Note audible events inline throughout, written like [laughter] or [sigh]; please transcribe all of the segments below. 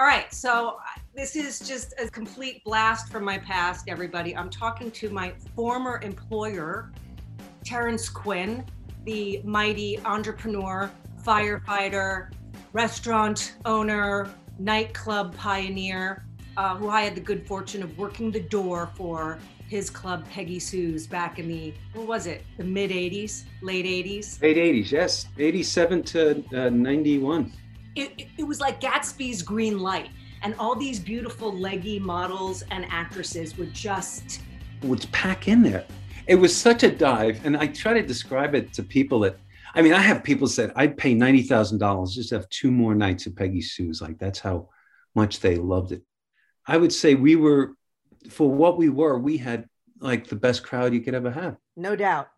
All right, so this is just a complete blast from my past, everybody. I'm talking to my former employer, Terrence Quinn, the mighty entrepreneur, firefighter, restaurant owner, nightclub pioneer, uh, who I had the good fortune of working the door for his club, Peggy Sue's, back in the, what was it, the mid 80s, late 80s? Late 80s, yes. 87 to uh, 91 it, it, it was like Gatsby's green light. And all these beautiful leggy models and actresses would just would pack in there. It was such a dive. And I try to describe it to people that I mean, I have people said I'd pay ninety thousand dollars just to have two more nights at Peggy Sue's. Like that's how much they loved it. I would say we were, for what we were, we had like the best crowd you could ever have. No doubt.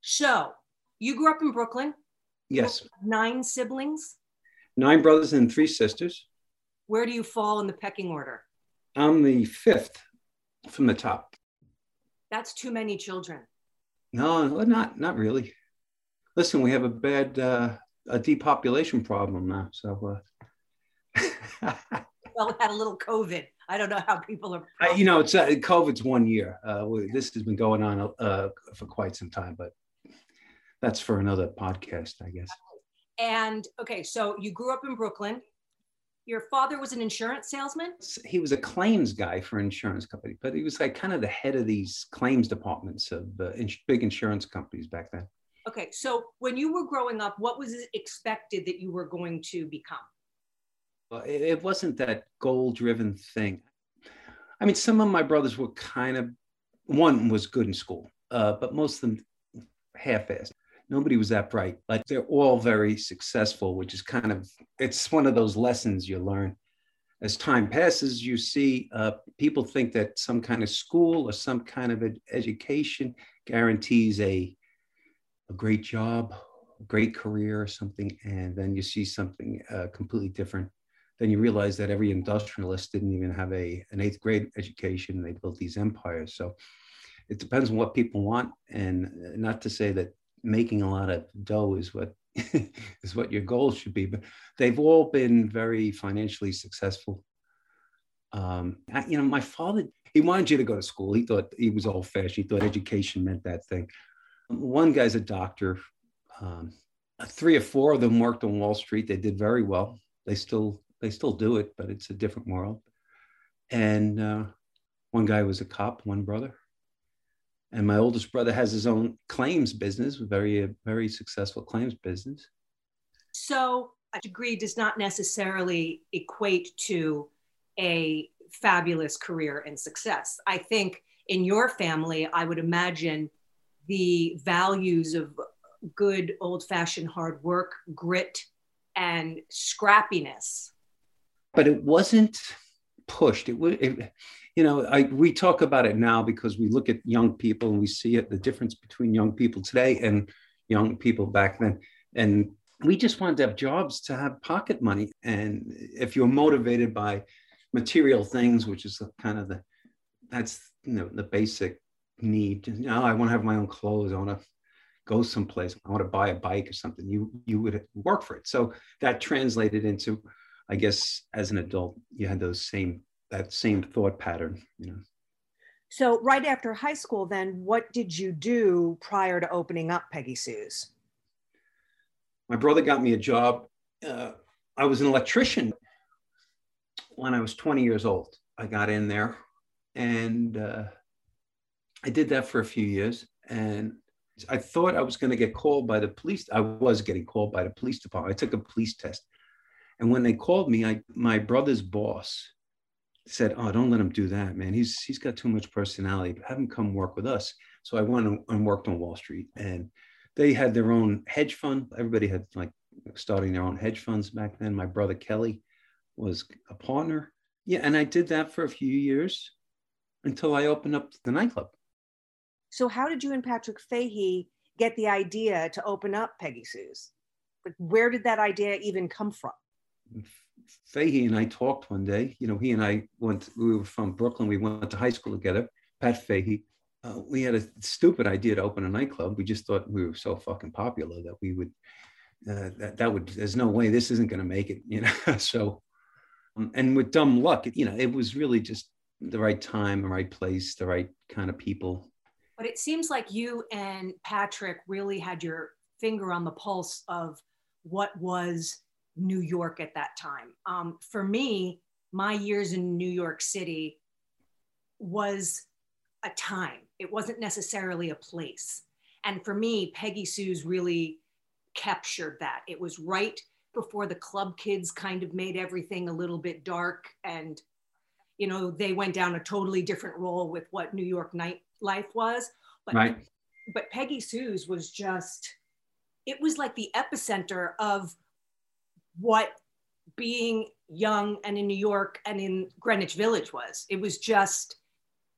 So, you grew up in Brooklyn. Yes. Nine siblings nine brothers and three sisters. Where do you fall in the pecking order? I'm the fifth from the top. That's too many children. No, not not really. Listen, we have a bad uh, a depopulation problem now. So, uh... [laughs] well, we had a little COVID. I don't know how people are. Uh, you know, it's uh, COVID's one year. Uh, this has been going on uh, for quite some time, but that's for another podcast, I guess. And okay, so you grew up in Brooklyn. Your father was an insurance salesman? He was a claims guy for an insurance company, but he was like kind of the head of these claims departments of uh, ins- big insurance companies back then. Okay, so when you were growing up, what was expected that you were going to become? Well, it, it wasn't that goal driven thing. I mean, some of my brothers were kind of, one was good in school, uh, but most of them half assed nobody was that bright, but they're all very successful, which is kind of, it's one of those lessons you learn. As time passes, you see uh, people think that some kind of school or some kind of ed- education guarantees a, a great job, a great career or something. And then you see something uh, completely different. Then you realize that every industrialist didn't even have a, an eighth grade education. They built these empires. So it depends on what people want. And uh, not to say that making a lot of dough is what [laughs] is what your goal should be. But they've all been very financially successful. Um, I, you know, my father he wanted you to go to school. He thought he was old fashioned. He thought education meant that thing. One guy's a doctor. Um, three or four of them worked on Wall Street. They did very well. They still they still do it, but it's a different world. And uh, one guy was a cop. One brother and my oldest brother has his own claims business, very very successful claims business. So a degree does not necessarily equate to a fabulous career and success. I think in your family, I would imagine the values of good old fashioned hard work, grit, and scrappiness. But it wasn't pushed. It. It, you know, I, we talk about it now because we look at young people and we see it, the difference between young people today and young people back then. And we just wanted to have jobs to have pocket money. And if you're motivated by material things, which is kind of the, that's, you know, the basic need. Know, I want to have my own clothes. I want to go someplace. I want to buy a bike or something. You, you would work for it. So that translated into, I guess, as an adult, you had those same that same thought pattern, you know. So right after high school, then what did you do prior to opening up Peggy Sue's? My brother got me a job. Uh, I was an electrician when I was 20 years old. I got in there and uh, I did that for a few years. And I thought I was going to get called by the police. I was getting called by the police department. I took a police test. And when they called me, I, my brother's boss said, "Oh, don't let him do that, man. He's he's got too much personality. Have him come work with us." So I went and worked on Wall Street, and they had their own hedge fund. Everybody had like starting their own hedge funds back then. My brother Kelly was a partner. Yeah, and I did that for a few years until I opened up the nightclub. So how did you and Patrick Fahey get the idea to open up Peggy Sue's? Like, where did that idea even come from? Mm, Fahey and I talked one day. You know, he and I went, we were from Brooklyn. We went to high school together, Pat Fahey. Uh, we had a stupid idea to open a nightclub. We just thought we were so fucking popular that we would, uh, that, that would, there's no way this isn't going to make it, you know? [laughs] so Um, and with dumb luck, you know, it was really just the right time, the right place, the right kind of people. But it seems like you and Patrick really had your finger on the pulse of what was New York at that time. Um, for me, my years in New York City was a time, it wasn't necessarily a place. And for me, Peggy Sue's really captured that. It was right before the club kids kind of made everything a little bit dark and you know they went down a totally different role with what new york nightlife was but right. but peggy sue's was just it was like the epicenter of what being young and in new york and in greenwich village was. It was just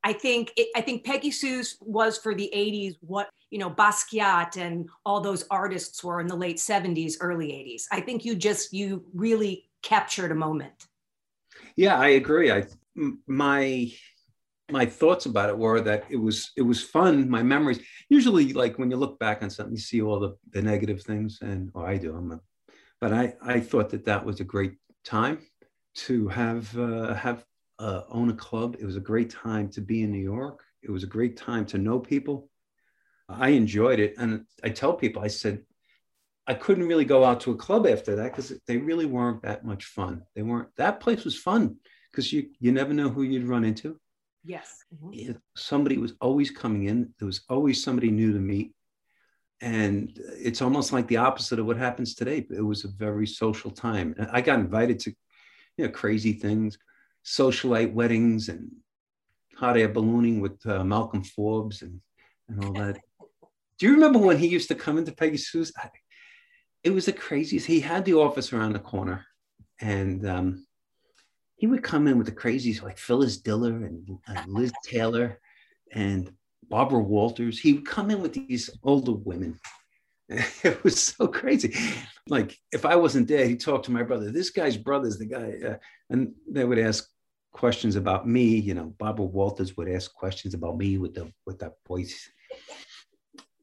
i think it, i think peggy sue's was for the 80s what you know basquiat and all those artists were in the late 70s early 80s i think you just you really captured a moment. Yeah i agree. I my my thoughts about it were that it was it was fun. My memories usually like when you look back on something you see all the, the negative things and oh, i do. I'm a, but i i thought that that was a great time to have uh, have uh, own a club it was a great time to be in new york it was a great time to know people i enjoyed it and i tell people i said i couldn't really go out to a club after that because they really weren't that much fun they weren't that place was fun because you you never know who you'd run into Yes. Mm-hmm. Somebody was always coming in. There was always somebody new to meet. And it's almost like the opposite of what happens today. It was a very social time. I got invited to, you know, crazy things, socialite weddings and hot air ballooning with uh, Malcolm Forbes and, and all that. Do you remember when he used to come into Peggy Sue's? It was the craziest. He had the office around the corner. And um, he would come in with the crazies like Phyllis Diller and, and Liz Taylor and Barbara Walters. He would come in with these older women. [laughs] It was so crazy. Like if I wasn't there, he'd talk to my brother. This guy's brother's the guy, uh, and they would ask questions about me. You know, Barbara Walters would ask questions about me with the with that voice.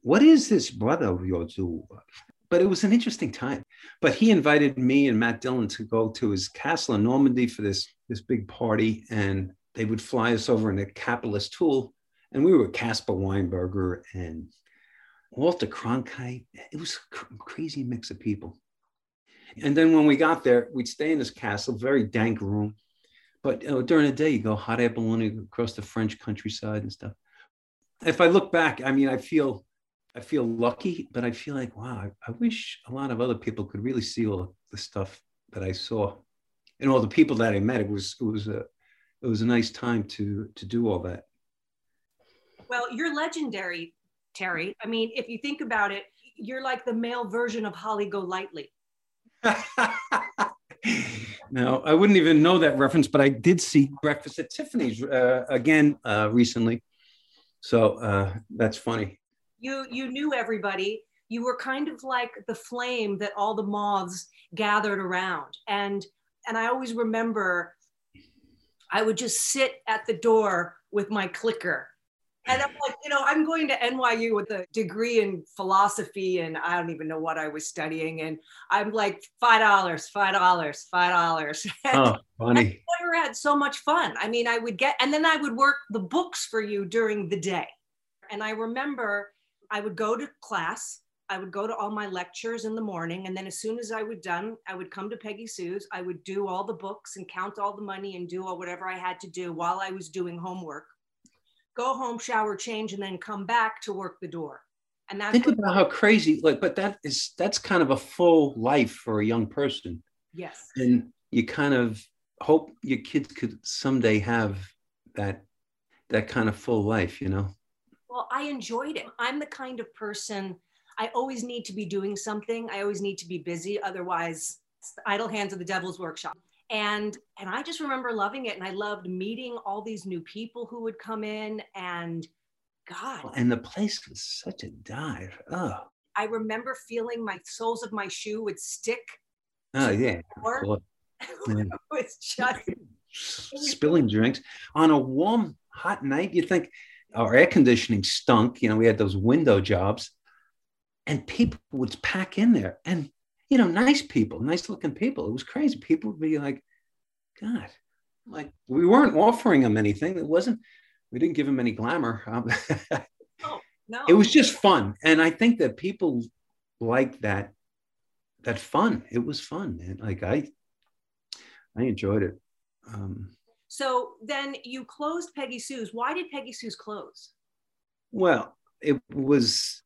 What is this brother of yours? but it was an interesting time. But he invited me and Matt Dillon to go to his castle in Normandy for this, this big party, and they would fly us over in a capitalist tool. And we were Caspar Weinberger and Walter Cronkite. It was a crazy mix of people. And then when we got there, we'd stay in this castle, very dank room. But you know, during the day, you go hot air ballooning across the French countryside and stuff. If I look back, I mean, I feel I feel lucky, but I feel like, wow, I, I, wish a lot of other people could really see all the stuff that I saw and all the people that I met. It was, it was a, it was a nice time to, to do all that. Well, you're legendary, Terry. I mean, if you think about it, you're like the male version of Holly Golightly. [laughs] no, I wouldn't even know that reference, but I did see Breakfast at Tiffany's uh, again uh, recently. So uh, that's funny you you knew everybody you were kind of like the flame that all the moths gathered around and and i always remember i would just sit at the door with my clicker and i'm like you know i'm going to nyu with a degree in philosophy and i don't even know what i was studying and i'm like five dollars five dollars five dollars [laughs] oh funny i never had so much fun i mean i would get and then i would work the books for you during the day and i remember I would go to class. I would go to all my lectures in the morning. And then as soon as I was done, I would come to Peggy Sue's. I would do all the books and count all the money and do all whatever I had to do while I was doing homework. Go home, shower, change, and then come back to work the door. And that's think about how crazy, like, but that is that's kind of a full life for a young person. Yes. And you kind of hope your kids could someday have that that kind of full life, you know. Well, I enjoyed it. I'm the kind of person I always need to be doing something. I always need to be busy. Otherwise, idle hands of the devil's workshop. And and I just remember loving it. And I loved meeting all these new people who would come in and God. And the place was such a dive. Oh. I remember feeling my soles of my shoe would stick. Oh yeah. [laughs] it was just [laughs] spilling drinks on a warm, hot night. You think our air conditioning stunk. You know, we had those window jobs, and people would pack in there, and you know, nice people, nice looking people. It was crazy. People would be like, God, like we weren't offering them anything. It wasn't, we didn't give them any glamour. [laughs] Um, oh, no. It was just fun. And I think that people like that, that fun. It was fun. man. like I, I enjoyed it. Um, so then you closed Peggy Sue's. Why did Peggy Sue's close? Well, it was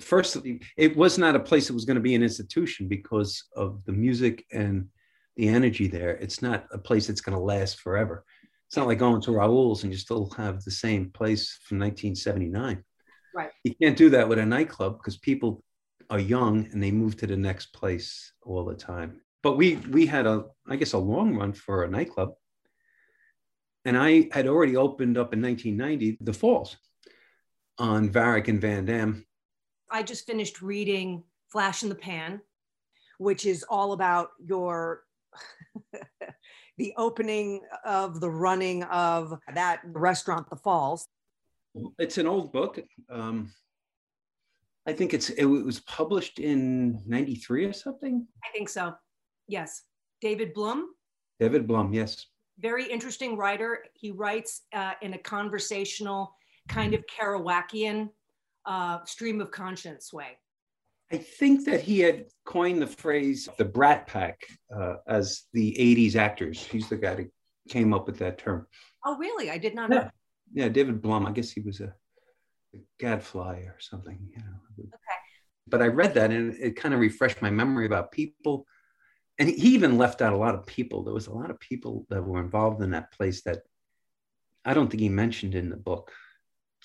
first, it was not a place that was going to be an institution because of the music and the energy there. It's not a place that's going to last forever. It's not like going to Raoul's and you still have the same place from 1979. Right. You can't do that with a nightclub because people are young and they move to the next place all the time. But we we had a I guess a long run for a nightclub. And I had already opened up in 1990 the Falls on Varick and Van Dam. I just finished reading Flash in the Pan, which is all about your [laughs] the opening of the running of that restaurant, The Falls. It's an old book. Um, I think it's it was published in '93 or something. I think so. Yes, David Blum. David Blum, yes. Very interesting writer. He writes uh, in a conversational, kind of Kerouacian uh, stream of conscience way. I think that he had coined the phrase the Brat Pack uh, as the 80s actors. He's the guy who came up with that term. Oh, really? I did not know. Yeah, yeah David Blum. I guess he was a, a gadfly or something. You know. Okay. But I read that and it kind of refreshed my memory about people. And he even left out a lot of people. There was a lot of people that were involved in that place that I don't think he mentioned in the book.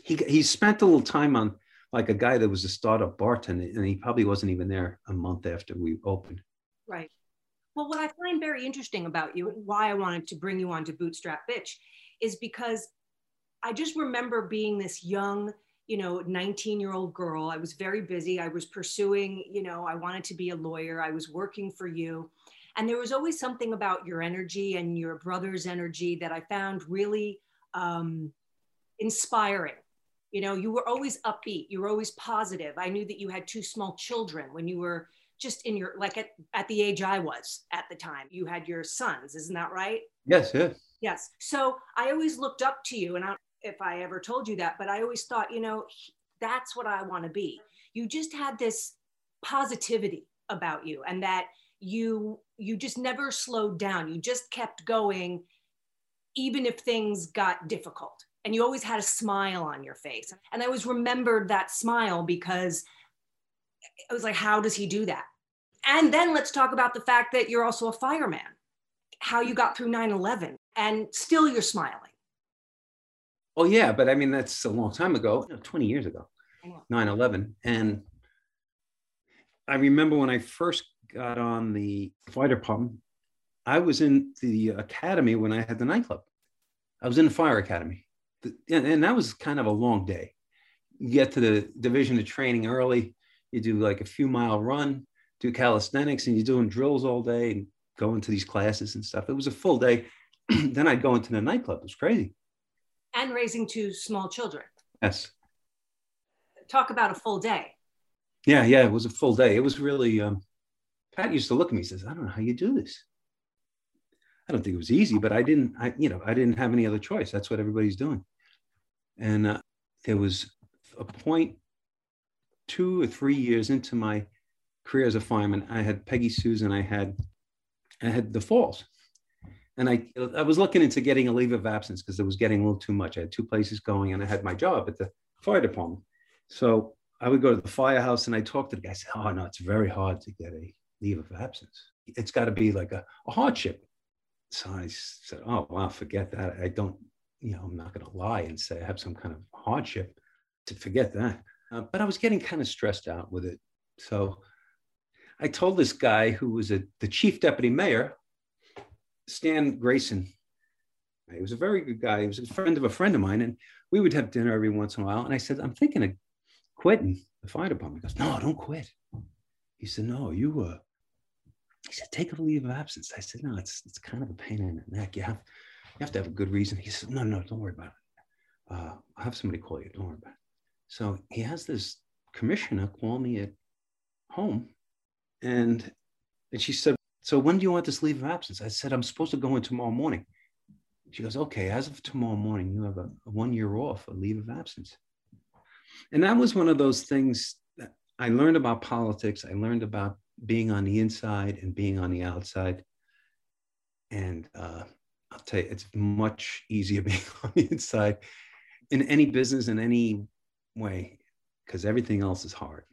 He, he spent a little time on like a guy that was a startup bartender and he probably wasn't even there a month after we opened. Right. Well, what I find very interesting about you, and why I wanted to bring you on to Bootstrap Bitch, is because I just remember being this young, you know, 19 year old girl. I was very busy. I was pursuing, you know, I wanted to be a lawyer. I was working for you. And there was always something about your energy and your brother's energy that I found really um, inspiring you know you were always upbeat you were always positive. I knew that you had two small children when you were just in your like at, at the age i was at the time. You had your sons isn't that right? Yes yes. Yes. So i always looked up to you and I, if i ever told you that but i always thought you know that's what i want to be. You just had this positivity about you and that you you just never slowed down. You just kept going even if things got difficult and you always had a smile on your face. And I always remembered that smile because I was like, how does he do that? And then let's talk about the fact that you're also a fireman, how you got through 9 11, and still you're smiling. Oh, yeah. But I mean, that's a long time ago, 20 years ago, 9 11. And I remember when I first got on the fire department, I was in the academy when I had the nightclub. I was in the fire academy and that was kind of a long day. You get to the division of training early, you do like a few mile run, do calisthenics, and you're doing drills all day and going to these classes and stuff. It was a full day. [clears throat] then I'd go into the nightclub. It was crazy. And raising two small children. Yes. Talk about a full day. Yeah, yeah, it was a full day. It was really. Um, Pat used to look at me and says, "I don't know how you do this." I don't think it was easy, but I didn't, I, you know, I didn't have any other choice. That's what everybody's doing. And uh, there was a point two or three years into my career as a fireman, I had Peggy Susan, I had, I had the falls. And I, I was looking into getting a leave of absence because it was getting a little too much. I had two places going and I had my job at the fire department. So I would go to the firehouse and I talked to the guy. I said, Oh, no, it's very hard to get a leave of absence. It's got to be like a, a hardship so I said, oh, wow, forget that. I don't, you know, I'm not going to lie and say I have some kind of hardship to forget that. Uh, but I was getting kind of stressed out with it. So I told this guy who was a, the chief deputy mayor, Stan Grayson. He was a very good guy. He was a friend of a friend of mine. And we would have dinner every once in a while. And I said, I'm thinking of quitting the fire department. He goes, No, don't quit. He said, No, you, uh, he said, take a leave of absence. I said, no, it's, it's kind of a pain in the neck. You have, you have to have a good reason. He said, no, no, don't worry about it. Uh, I'll have somebody call you. Don't worry about it. So he has this commissioner call me at home. And, and she said, So when do you want this leave of absence? I said, I'm supposed to go in tomorrow morning. She goes, okay, as of tomorrow morning, you have a, a one year off, a leave of absence. And that was one of those things that I learned about politics. I learned about being on the inside and being on the outside. And uh, I'll tell you, it's much easier [laughs] being on the inside in any business in any way because everything else is hard.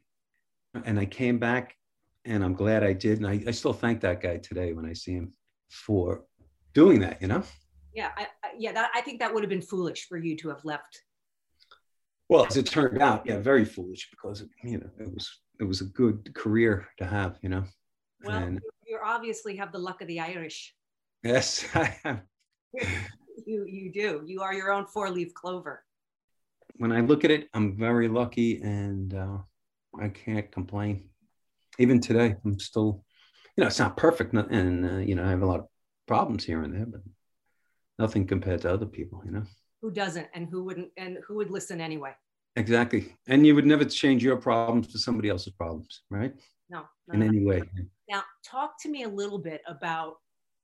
And I came back and I'm glad I did. And I, I still thank that guy today when I see him for doing that, you know? Yeah, I, I, yeah, that, I think that would have been foolish for you to have left. Well, as it turned out, yeah, very foolish because you know it was it was a good career to have, you know. Well, and, you obviously have the luck of the Irish. Yes, [laughs] I have. [laughs] you you do. You are your own four leaf clover. When I look at it, I'm very lucky, and uh, I can't complain. Even today, I'm still, you know, it's not perfect, and uh, you know, I have a lot of problems here and there, but nothing compared to other people, you know. Who doesn't, and who wouldn't, and who would listen anyway? Exactly, and you would never change your problems for somebody else's problems, right? No, in any way. Now, talk to me a little bit about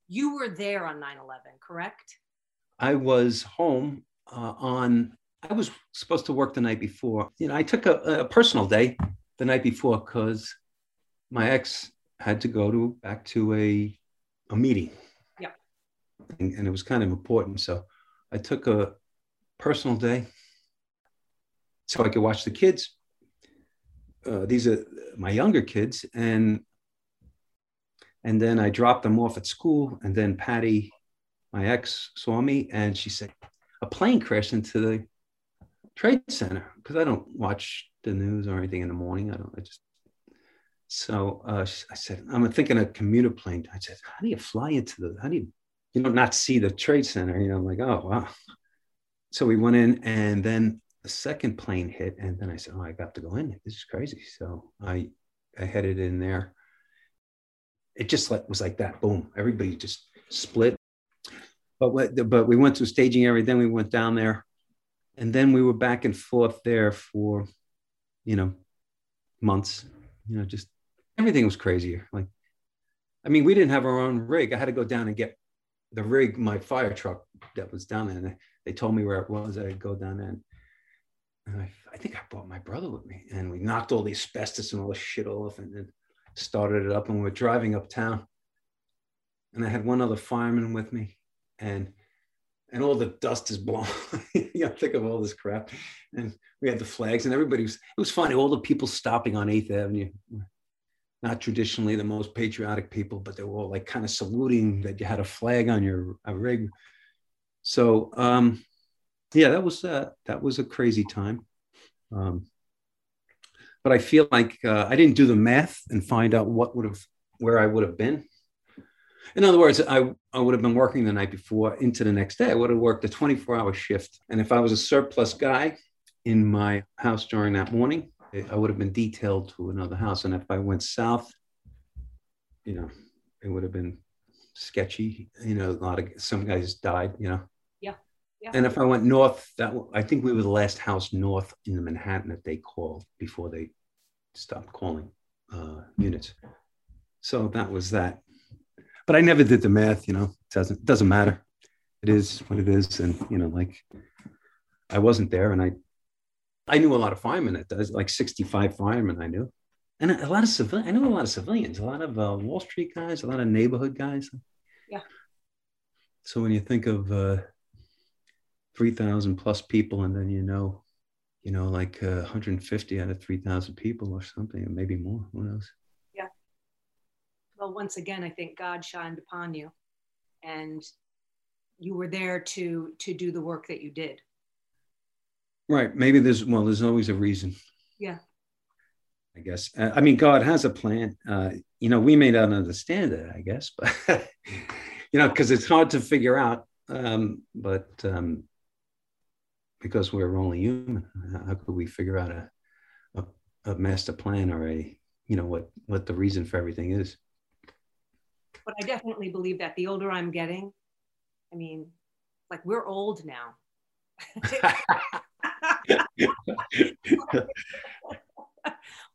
you were there on 9 11, correct? I was home uh, on, I was supposed to work the night before. You know, I took a, a personal day the night before because my ex had to go to back to a, a meeting. Yeah. And, and it was kind of important. So I took a personal day so I could watch the kids. Uh, these are my younger kids, and and then I dropped them off at school, and then Patty, my ex, saw me, and she said, "A plane crashed into the trade center." Because I don't watch the news or anything in the morning. I don't. I just so uh, I said, I'm thinking a commuter plane. I said, how do you fly into the? How do you you know not see the trade center? You know, I'm like, oh wow. So we went in, and then the second plane hit, and then I said, "Oh, I got to go in. This is crazy." So I I headed in there. It just like was like that. Boom! Everybody just split. But but we went to staging area. Then we went down there, and then we were back and forth there for, you know, months. You know, just everything was crazier. Like, I mean, we didn't have our own rig. I had to go down and get the rig, my fire truck that was down there. And they told me where it was. I'd go down there and and I, I think I brought my brother with me, and we knocked all the asbestos and all the shit off, and then started it up. And we were driving uptown, and I had one other fireman with me, and and all the dust is blown. you know, think of all this crap, and we had the flags, and everybody was. It was funny. All the people stopping on Eighth Avenue, not traditionally the most patriotic people, but they were all like kind of saluting that you had a flag on your rig. So um, yeah, that was uh, that was a crazy time. Um, but I feel like uh, I didn't do the math and find out what would have where I would have been. In other words, I, I would have been working the night before into the next day. I would have worked a 24 hour shift. And if I was a surplus guy in my house during that morning, I would have been detailed to another house. And if I went south, you know, it would have been sketchy. You know, a lot of some guys died, you know. Yeah. And if I went north, that I think we were the last house north in the Manhattan that they called before they stopped calling uh, units. So that was that. But I never did the math. You know, it doesn't doesn't matter. It is what it is, and you know, like I wasn't there, and I I knew a lot of firemen. That does like sixty five firemen I knew, and a lot of civil. I knew a lot of civilians, a lot of uh, Wall Street guys, a lot of neighborhood guys. Yeah. So when you think of uh, 3,000 plus people, and then you know, you know, like uh, 150 out of 3,000 people or something, or maybe more. Who knows? Yeah. Well, once again, I think God shined upon you, and you were there to to do the work that you did. Right. Maybe there's well, there's always a reason. Yeah. I guess. Uh, I mean, God has a plan. Uh, you know, we may not understand it, I guess, but [laughs] you know, because it's hard to figure out. Um, but um, because we're only human, how could we figure out a, a, a master plan or a, you know, what, what the reason for everything is? But I definitely believe that the older I'm getting, I mean, like we're old now.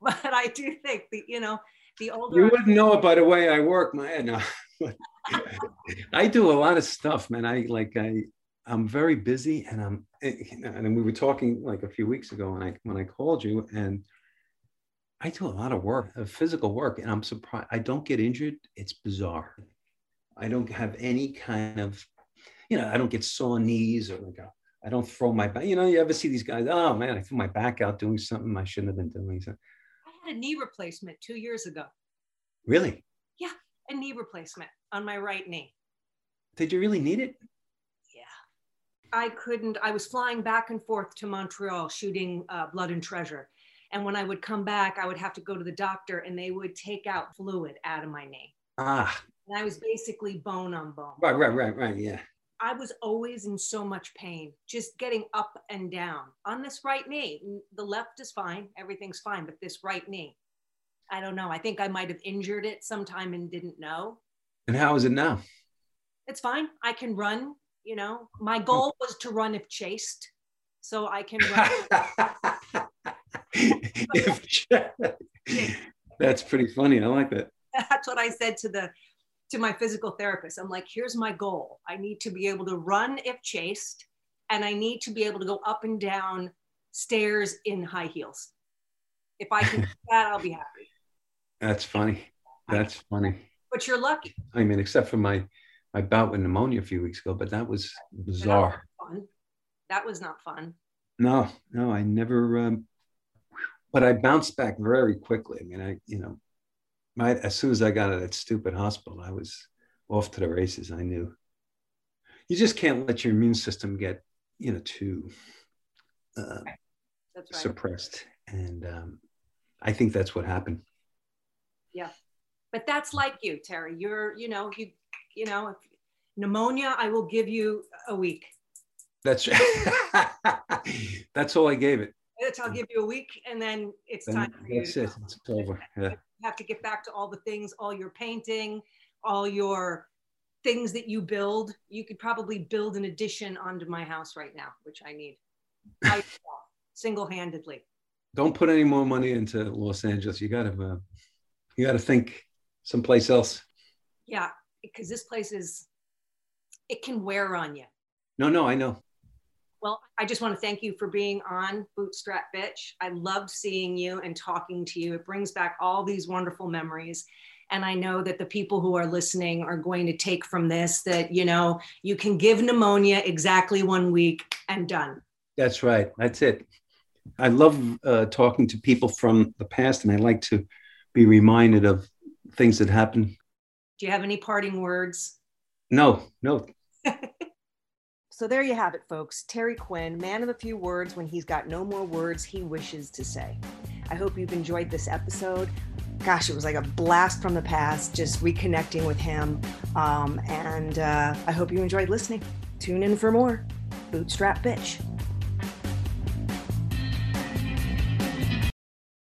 but I do think that, you know, The older You wouldn't know it by the way I work, man. No. [laughs] I do a lot of stuff, man. I like I I'm very busy and I'm and we were talking like a few weeks ago when I when I called you and I do a lot of work, uh, physical work, and I'm surprised I don't get injured. It's bizarre. I don't have any kind of, you know, I don't get sore knees or like a, I don't throw my back. You know, you ever see these guys? Oh man, I threw my back out doing something I shouldn't have been doing. So, I had a knee replacement two years ago. really? Yeah a knee replacement on my right knee. Did you really need it? I couldn't, I was flying back and forth to Montreal shooting uh, Blood and Treasure. And when I would come back, I would have to go to the doctor and they would take out fluid out of my knee. Ah, And I was basically bone on bone. right, right, right, right. Yeah. I was always in so much pain, just getting up and down on this right knee. The left is fine, everything's fine, but this right knee, I don't know. I think I might have injured it sometime and didn't know. And how is it now? It's fine. I can run, you know. My oh. goal was to run if chased. So I can run. [laughs] If- That's pretty funny. I like that. [laughs] That's what I said to the to my physical therapist. I'm like, here's my goal. I need to be able to run if chased, and I need to be able to go up and down stairs in high heels. If I can do [laughs] that, I'll be happy. That's funny. That's funny. But you're lucky. I mean, except for my my bout with pneumonia a few weeks ago, but that was That bizarre. was fun. That was not fun. No, no, I never. Um, but I bounced back very quickly. I mean, I you know, my as soon as I got out of that stupid hospital, I was off to the races. I knew. You just can't let your immune system get you know too uh, right. suppressed, and um, I think that's what happened. Yeah, but that's like you, Terry. You're, you know, you, you know, if pneumonia, I will give you a week. That's [laughs] [laughs] that's all I gave it. It's- I'll give you a week, and then it's Then time that's to it. It's over. Yeah. You have to get back to all the things, all your painting, all your things that you build. You could probably build an addition onto my house right now, which I need. [laughs] I, single-handedly. Don't put any more money into Los Angeles. You gotta uh, you gotta think someplace else. Yeah, because this place is, it can wear on you. No, no, I know. Well, I just want to thank you for being on Bootstrap Bitch. I loved seeing you and talking to you. It brings back all these wonderful memories. And I know that the people who are listening are going to take from this that, you know, you can give pneumonia exactly one week and done. That's right. That's it. I love uh, talking to people from the past, and I like to be reminded of things that happened. Do you have any parting words? No, no. [laughs] So there you have it, folks. Terry Quinn, man of a few words when he's got no more words he wishes to say. I hope you've enjoyed this episode. Gosh, it was like a blast from the past, just reconnecting with him. Um, and uh, I hope you enjoyed listening. Tune in for more. Bootstrap Bitch.